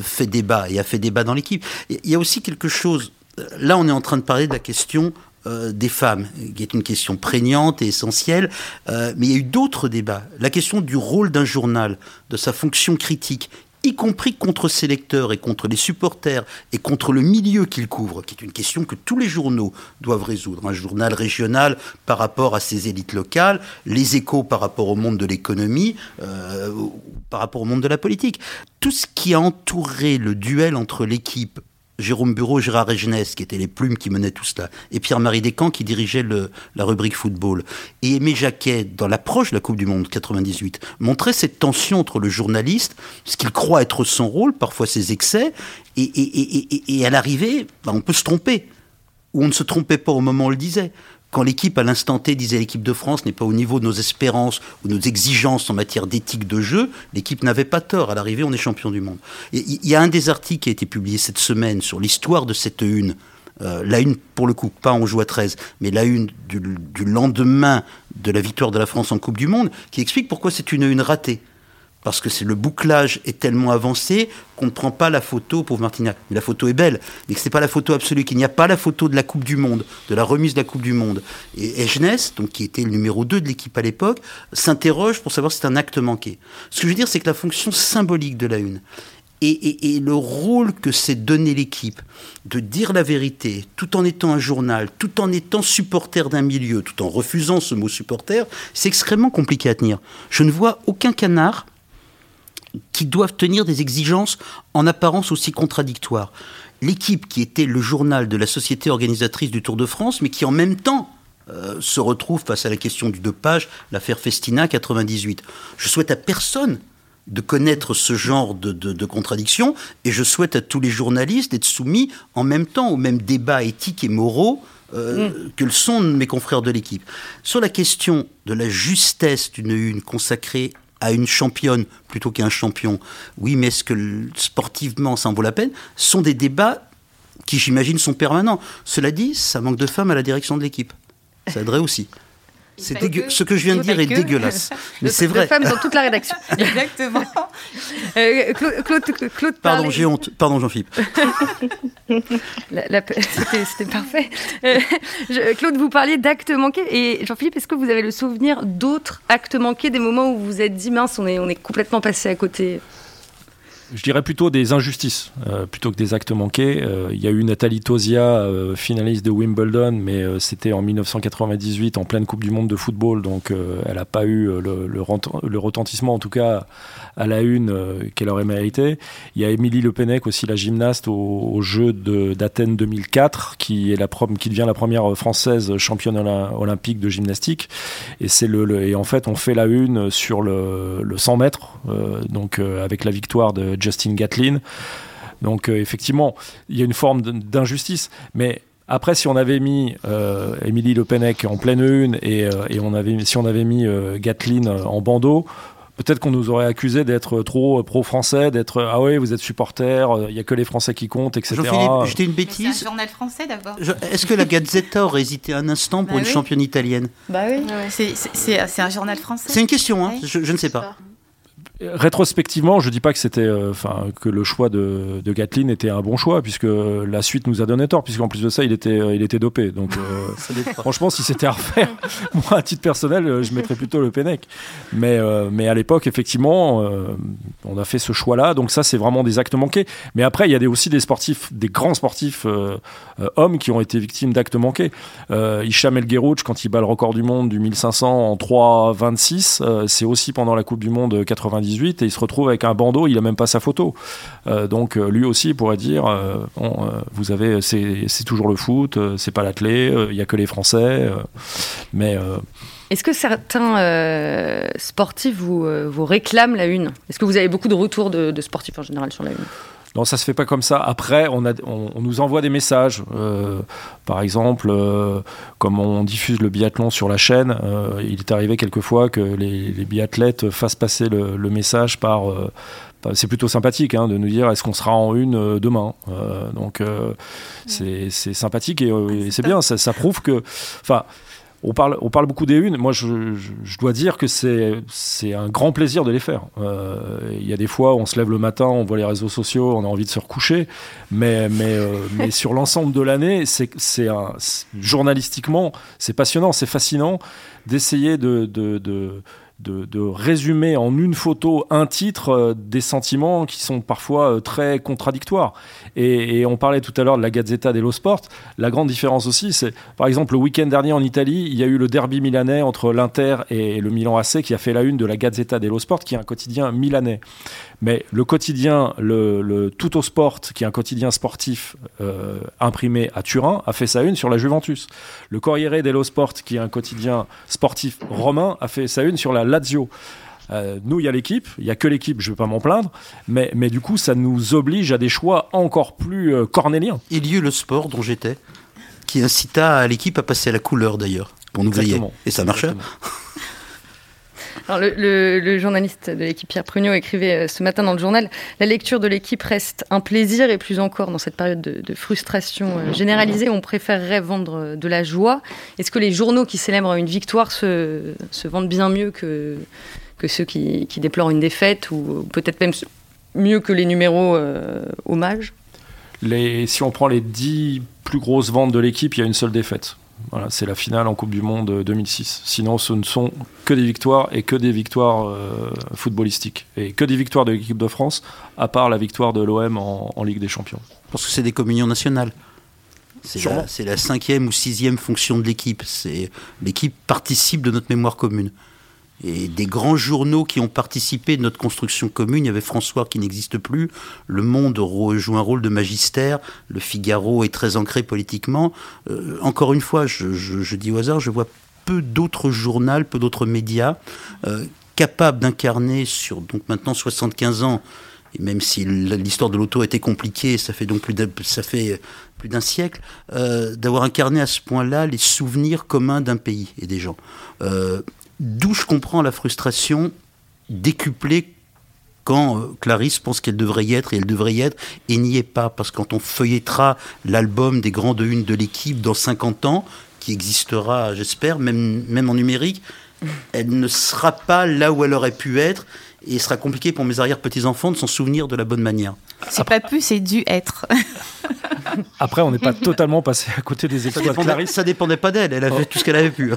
fait débat et a fait débat dans l'équipe. Il y a aussi quelque chose, là on est en train de parler de la question des femmes, qui est une question prégnante et essentielle, mais il y a eu d'autres débats. La question du rôle d'un journal, de sa fonction critique, y compris contre ses lecteurs et contre les supporters et contre le milieu qu'il couvre, qui est une question que tous les journaux doivent résoudre. Un journal régional par rapport à ses élites locales, les échos par rapport au monde de l'économie, euh, par rapport au monde de la politique. Tout ce qui a entouré le duel entre l'équipe Jérôme Bureau, Gérard Régenès, qui étaient les plumes qui menaient tout cela, et Pierre-Marie Descamps, qui dirigeait la rubrique football, et Aimé Jacquet, dans l'approche de la Coupe du Monde 98, montrait cette tension entre le journaliste, ce qu'il croit être son rôle, parfois ses excès, et, à l'arrivée, ben, on peut se tromper, ou on ne se trompait pas au moment où on le disait quand l'équipe, à l'instant T, disait l'équipe de France n'est pas au niveau de nos espérances ou nos exigences en matière d'éthique de jeu, l'équipe n'avait pas tort. À l'arrivée, on est champion du monde. Il y a un des articles qui a été publié cette semaine sur l'histoire de cette une. Euh, la une, pour le coup, pas on joue à 13, mais la une du, du lendemain de la victoire de la France en Coupe du Monde, qui explique pourquoi c'est une une ratée parce que le bouclage est tellement avancé qu'on ne prend pas la photo pour Martignac. Mais la photo est belle, mais que c'est pas la photo absolue, qu'il n'y a pas la photo de la Coupe du Monde, de la remise de la Coupe du Monde. Et Egenès, donc qui était le numéro 2 de l'équipe à l'époque, s'interroge pour savoir si c'est un acte manqué. Ce que je veux dire, c'est que la fonction symbolique de la une et, et, le rôle que c'est donner l'équipe de dire la vérité, tout en étant un journal, tout en étant supporter d'un milieu, tout en refusant ce mot supporter, c'est extrêmement compliqué à tenir. Je ne vois aucun canard qui doivent tenir des exigences en apparence aussi contradictoires. L'équipe qui était le journal de la société organisatrice du Tour de France, mais qui en même temps euh, se retrouve face à la question du dopage, l'affaire Festina 98. Je souhaite à personne de connaître ce genre de, de, contradictions et je souhaite à tous les journalistes d'être soumis en même temps aux mêmes débats éthiques et moraux euh, mm. que le sont mes confrères de l'équipe. Sur la question de la justesse d'une une consacrée à une championne plutôt qu'à un champion. Oui, mais est-ce que sportivement ça en vaut la peine? Sont des débats qui, j'imagine, sont permanents. Cela dit, ça manque de femmes à la direction de l'équipe. Ça aiderait aussi. C'est Ce que je viens de dire est dégueulasse. Mais c'est vrai. femmes dans toute la rédaction. Exactement. Euh, Claude, Claude, Pardon, j'ai honte. Pardon, Jean-Philippe. C'était parfait. Euh, Claude, vous parliez d'actes manqués. Et Jean-Philippe, est-ce que vous avez le souvenir d'autres actes manqués, des moments où vous vous êtes dit, mince, on est, on est complètement passé à côté? Je dirais plutôt des injustices euh, plutôt que des actes manqués. Euh, il y a eu Nathalie Tosia, euh, finaliste de Wimbledon, mais c'était en 1998 en pleine Coupe du Monde de football, donc elle n'a pas eu le, retentissement, en tout cas à la une, qu'elle aurait mérité. Il y a Émilie Le Pennec aussi, la gymnaste au, Jeux d'Athènes 2004, qui, est la devient la première française championne olympique de gymnastique. Et, le, et en fait, on fait la une sur le, 100 mètres, donc avec la victoire de Justin Gatlin. Donc euh, effectivement, il y a une forme d'injustice, mais après, si on avait mis euh, Émilie Le Pennec en pleine une et, euh, et, on avait, si on avait mis Gatlin en bandeau, peut-être qu'on nous aurait accusé d'être trop pro-français, d'être ah oui, vous êtes supporter, il n'y a que les Français qui comptent, etc. Jean-Philippe, une bêtise. C'est un journal français d'abord. Est-ce que la Gazzetta aurait hésité un instant pour bah une championne italienne? Bah oui. C'est un journal français. C'est une question, hein. je, je, ne sais pas rétrospectivement, je dis pas que c'était, euh, enfin, que le choix de, de, Gatlin était un bon choix, puisque la suite nous a donné tort, puisqu'en plus de ça, il était, euh, il était dopé. Donc, euh, franchement, si c'était à refaire, moi, à titre personnel, je mettrais plutôt le Pennec. Mais, mais à l'époque, effectivement, on a fait ce choix-là. Donc ça, c'est vraiment des actes manqués. Mais après, il y a des, aussi des sportifs, des grands sportifs hommes qui ont été victimes d'actes manqués. Hicham El Guerrouch, quand il bat le record du monde du 1500 en 3,26, c'est aussi pendant la Coupe du Monde 90 et il se retrouve avec un bandeau, il a même pas sa photo. Euh, donc euh, lui aussi pourrait dire euh, vous avez c'est toujours le foot, c'est pas l'athlé, il y a que les Français, mais est-ce que certains sportifs vous, réclament la une? Est-ce que vous avez beaucoup de retours de sportifs en général sur la une? Non, ça se fait pas comme ça. Après, on, a, on, nous envoie des messages. Euh, par exemple, euh, comme on diffuse le biathlon sur la chaîne, euh, il est arrivé quelquefois que les, biathlètes fassent passer le, message par. c'est plutôt sympathique hein, de nous dire est-ce qu'on sera en une demain. donc c'est sympathique et, et c'est bien. Ça, ça, prouve que. Enfin on parle, on parle beaucoup des unes. Moi, je, dois dire que c'est un grand plaisir de les faire. Euh, il y a des fois, on se lève le matin, on voit les réseaux sociaux, on a envie de se recoucher. Mais, mais, euh, mais sur l'ensemble de l'année, c'est journalistiquement, c'est passionnant, c'est fascinant d'essayer de, de, de de, résumer en une photo un titre euh, des sentiments qui sont parfois euh, très contradictoires. Et, on parlait tout à l'heure de la Gazzetta dello Sport. La grande différence aussi, c'est par exemple le week-end dernier en Italie, il y a eu le derby milanais entre l'Inter et le Milan AC qui a fait la une de la Gazzetta dello Sport, qui est un quotidien milanais. Mais le quotidien, le, le Tutto Sport, qui est un quotidien sportif euh, imprimé à Turin, a fait sa une sur la Juventus. Le Corriere dello Sport, qui est un quotidien sportif romain, a fait sa une sur la Lazio. Euh, nous, il y a l'équipe, il n'y a que l'équipe, je ne vais pas m'en plaindre, mais, mais du coup, ça nous oblige à des choix encore plus euh, cornéliens. Il y eut le sport dont j'étais, qui incita l'équipe à passer à la couleur d'ailleurs, pour nous griller. Et ça marchait. Le, journaliste de l'équipe Pierre Prugnot écrivait euh, ce matin dans le journal La lecture de l'équipe reste un plaisir et plus encore dans cette période de, frustration euh, généralisée, on préférerait vendre euh, de la joie. Est-ce que les journaux qui célèbrent une victoire se, vendent bien mieux que, ceux qui, déplorent une défaite ou peut-être même mieux que les numéros hommages? Les, Si on prend les dix plus grosses ventes de l'équipe, il y a une seule défaite. Voilà, c'est la finale en Coupe du Monde 2006. Sinon, ce ne sont que des victoires et que des victoires euh, footballistiques. Et que des victoires de l'équipe de France, à part la victoire de l'OM en, Ligue des Champions. Parce que c'est des communions nationales. C'est la, la, cinquième ou sixième fonction de l'équipe. L'équipe participe de notre mémoire commune et des grands journaux qui ont participé de notre construction commune. Il y avait François qui n'existe plus. Le Monde joue un rôle de magistère. Le Figaro est très ancré politiquement. Euh, encore une fois, je, dis au hasard, je vois peu d'autres journaux, peu d'autres médias euh, capables d'incarner sur donc maintenant 75 ans. Et même si l'histoire de l'auto était compliquée, ça fait donc plus ça fait plus d'un siècle, euh, d'avoir incarné à ce point-là les souvenirs communs d'un pays et des gens. D'où je comprends la frustration décuplée quand euh, Clarisse pense qu'elle devrait y être et elle devrait y être et n'y est pas. Parce que quand on feuillettera l'album des grandes unes de l'équipe dans 50 ans, qui existera, j'espère, même, même en numérique, elle ne sera pas là où elle aurait pu être et il sera compliqué pour mes arrière-petits-enfants de s'en souvenir de la bonne manière. C'est pas pu, c'est dû être. Après, on n'est pas totalement passé à côté des exploits de Clarisse. Ça dépendait pas d'elle, elle avait fait tout ce qu'elle avait pu.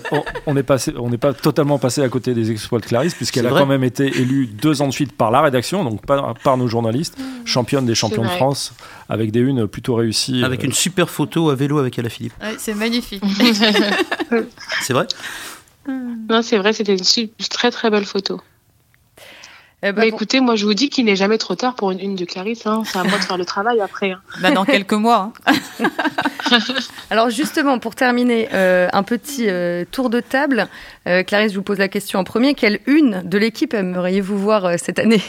On n'est pas totalement passé à côté des exploits de Clarisse, puisqu'elle a quand même été élue deux ans de suite par la rédaction, donc par, par nos journalistes, championne des champions de France, avec des unes plutôt réussies. Avec une super photo à vélo avec Ella Philippe. c'est magnifique. c'est vrai? Non, c'est vrai, c'était une très très belle photo. Eh ben, écoutez, moi je vous dis qu'il n'est jamais trop tard pour une une de Clarisse. Hein. C'est à moi de faire le travail après. Hein. Bah, dans quelques mois. Hein. Alors justement, pour terminer, euh, un petit euh, tour de table. Euh, Clarisse, je vous pose la question en premier. Quelle une de l'équipe aimeriez-vous voir cette année?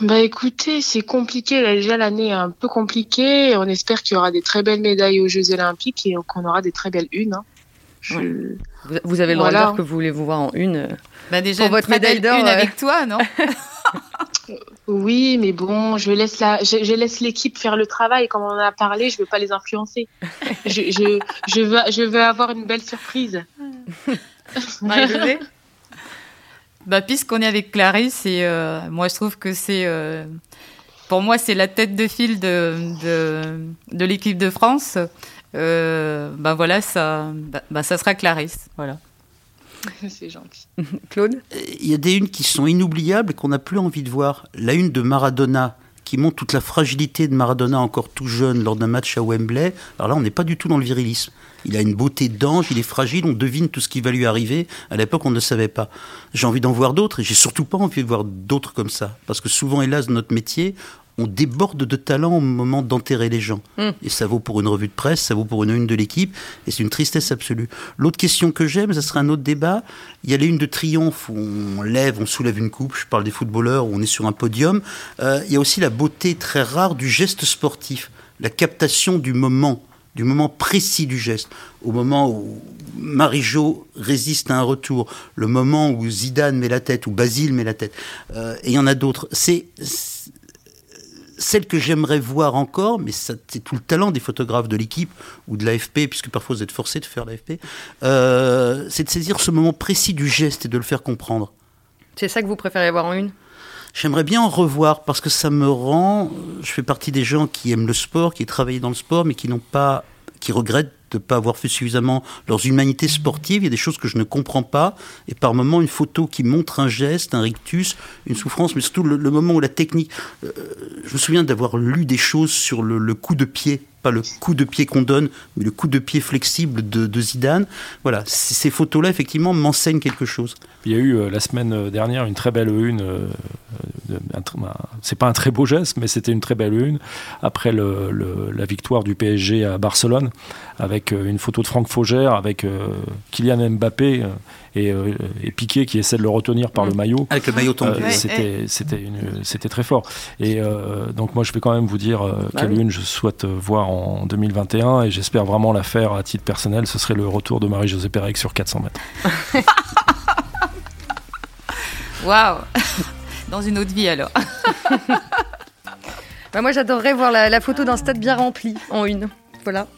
Bah écoutez, c'est compliqué. Déjà l'année est un peu compliquée. On espère qu'il y aura des très belles médailles aux Jeux Olympiques et qu'on aura des très belles unes. Vous, avez le droit de dire que vous voulez vous voir en une. Euh, bah déjà, pour votre médaille d'or. Une avec euh. toi, non Oui, mais bon, je laisse la, je, laisse l'équipe faire le travail. Comme on en a parlé, je veux pas les influencer. je, je, je, veux, je veux avoir une belle surprise. bah, puisqu'on est avec Clarisse, et euh, moi je trouve que c'est, pour moi c'est la tête de file de, de, de l'équipe de France euh, ben voilà, ça, bah, ça sera Clarisse. Voilà. C'est gentil. Claude? Il y a des unes qui sont inoubliables et qu'on n'a plus envie de voir. La une de Maradona, qui montre toute la fragilité de Maradona encore tout jeune lors d'un match à Wembley. Alors là, on n'est pas du tout dans le virilisme. Il a une beauté d'ange, il est fragile, on devine tout ce qui va lui arriver. À l'époque, on ne savait pas. J'ai envie d'en voir d'autres et j'ai surtout pas envie de voir d'autres comme ça. Parce que souvent, hélas, dans notre métier, on déborde de talent au moment d'enterrer les gens. Hmm. Et ça vaut pour une revue de presse, ça vaut pour une une de l'équipe, et c'est une tristesse absolue. L'autre question que j'aime, ça serait un autre débat. Il y a les unes de triomphe où on lève, on soulève une coupe, je parle des footballeurs, où on est sur un podium. Euh, il y a aussi la beauté très rare du geste sportif, la captation du moment du moment précis du geste, au moment où Marie-Jo résiste à un retour, le moment où Zidane met la tête, ou Basile met la tête, euh, et il y en a d'autres. C'est celle que j'aimerais voir encore, mais c'est tout le talent des photographes de l'équipe ou de l'AFP, puisque parfois vous êtes forcé de faire l'AFP, euh, c'est de saisir ce moment précis du geste et de le faire comprendre. C'est ça que vous préférez voir en une? J'aimerais bien en revoir parce que ça me rend. Je fais partie des gens qui aiment le sport, qui travaillent dans le sport, mais qui n'ont pas, qui regrettent de ne pas avoir fait suffisamment leurs humanités sportives. Il y a des choses que je ne comprends pas. Et par moments, une photo qui montre un geste, un rictus, une souffrance, mais surtout le, moment où la technique. Euh, je me souviens d'avoir lu des choses sur le coup de pied le coup de pied qu'on donne, mais le coup de pied flexible de, Zidane. Voilà, ces photos-là, effectivement, m'enseignent quelque chose. Il y a eu euh, la semaine dernière une très belle une. Euh, c'est pas un très beau geste, mais c'était une très belle une après la victoire du PSG à Barcelone, avec euh, une photo de Franck Faugère, avec Kylian Mbappé et, Piqué qui essaie de le retenir par le mm. maillot. Avec le maillot tendu. c'était, c'était, très fort. Et donc moi, je vais quand même vous dire bah quelle une je souhaite voir en en 2021 et j'espère vraiment la faire à titre personnel. Ce serait le retour de Marie-Josée Pérec sur 400 mètres. Waouh Dans une autre vie alors. bah moi j'adorerais voir la photo d'un stade bien rempli en une. Voilà.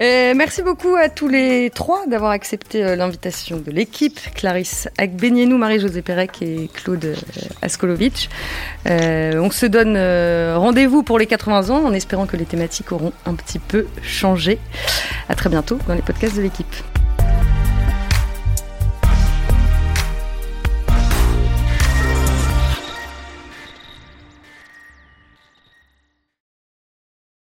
merci beaucoup à tous les trois d'avoir accepté euh, l'invitation de l'équipe. Clarisse Agbenienou, Marie-Josée Pérec et Claude euh, Askolovitch. Euh, on se donne rendez-vous pour les 80 ans en espérant que les thématiques auront un petit peu changé. À très bientôt dans les podcasts de l'équipe.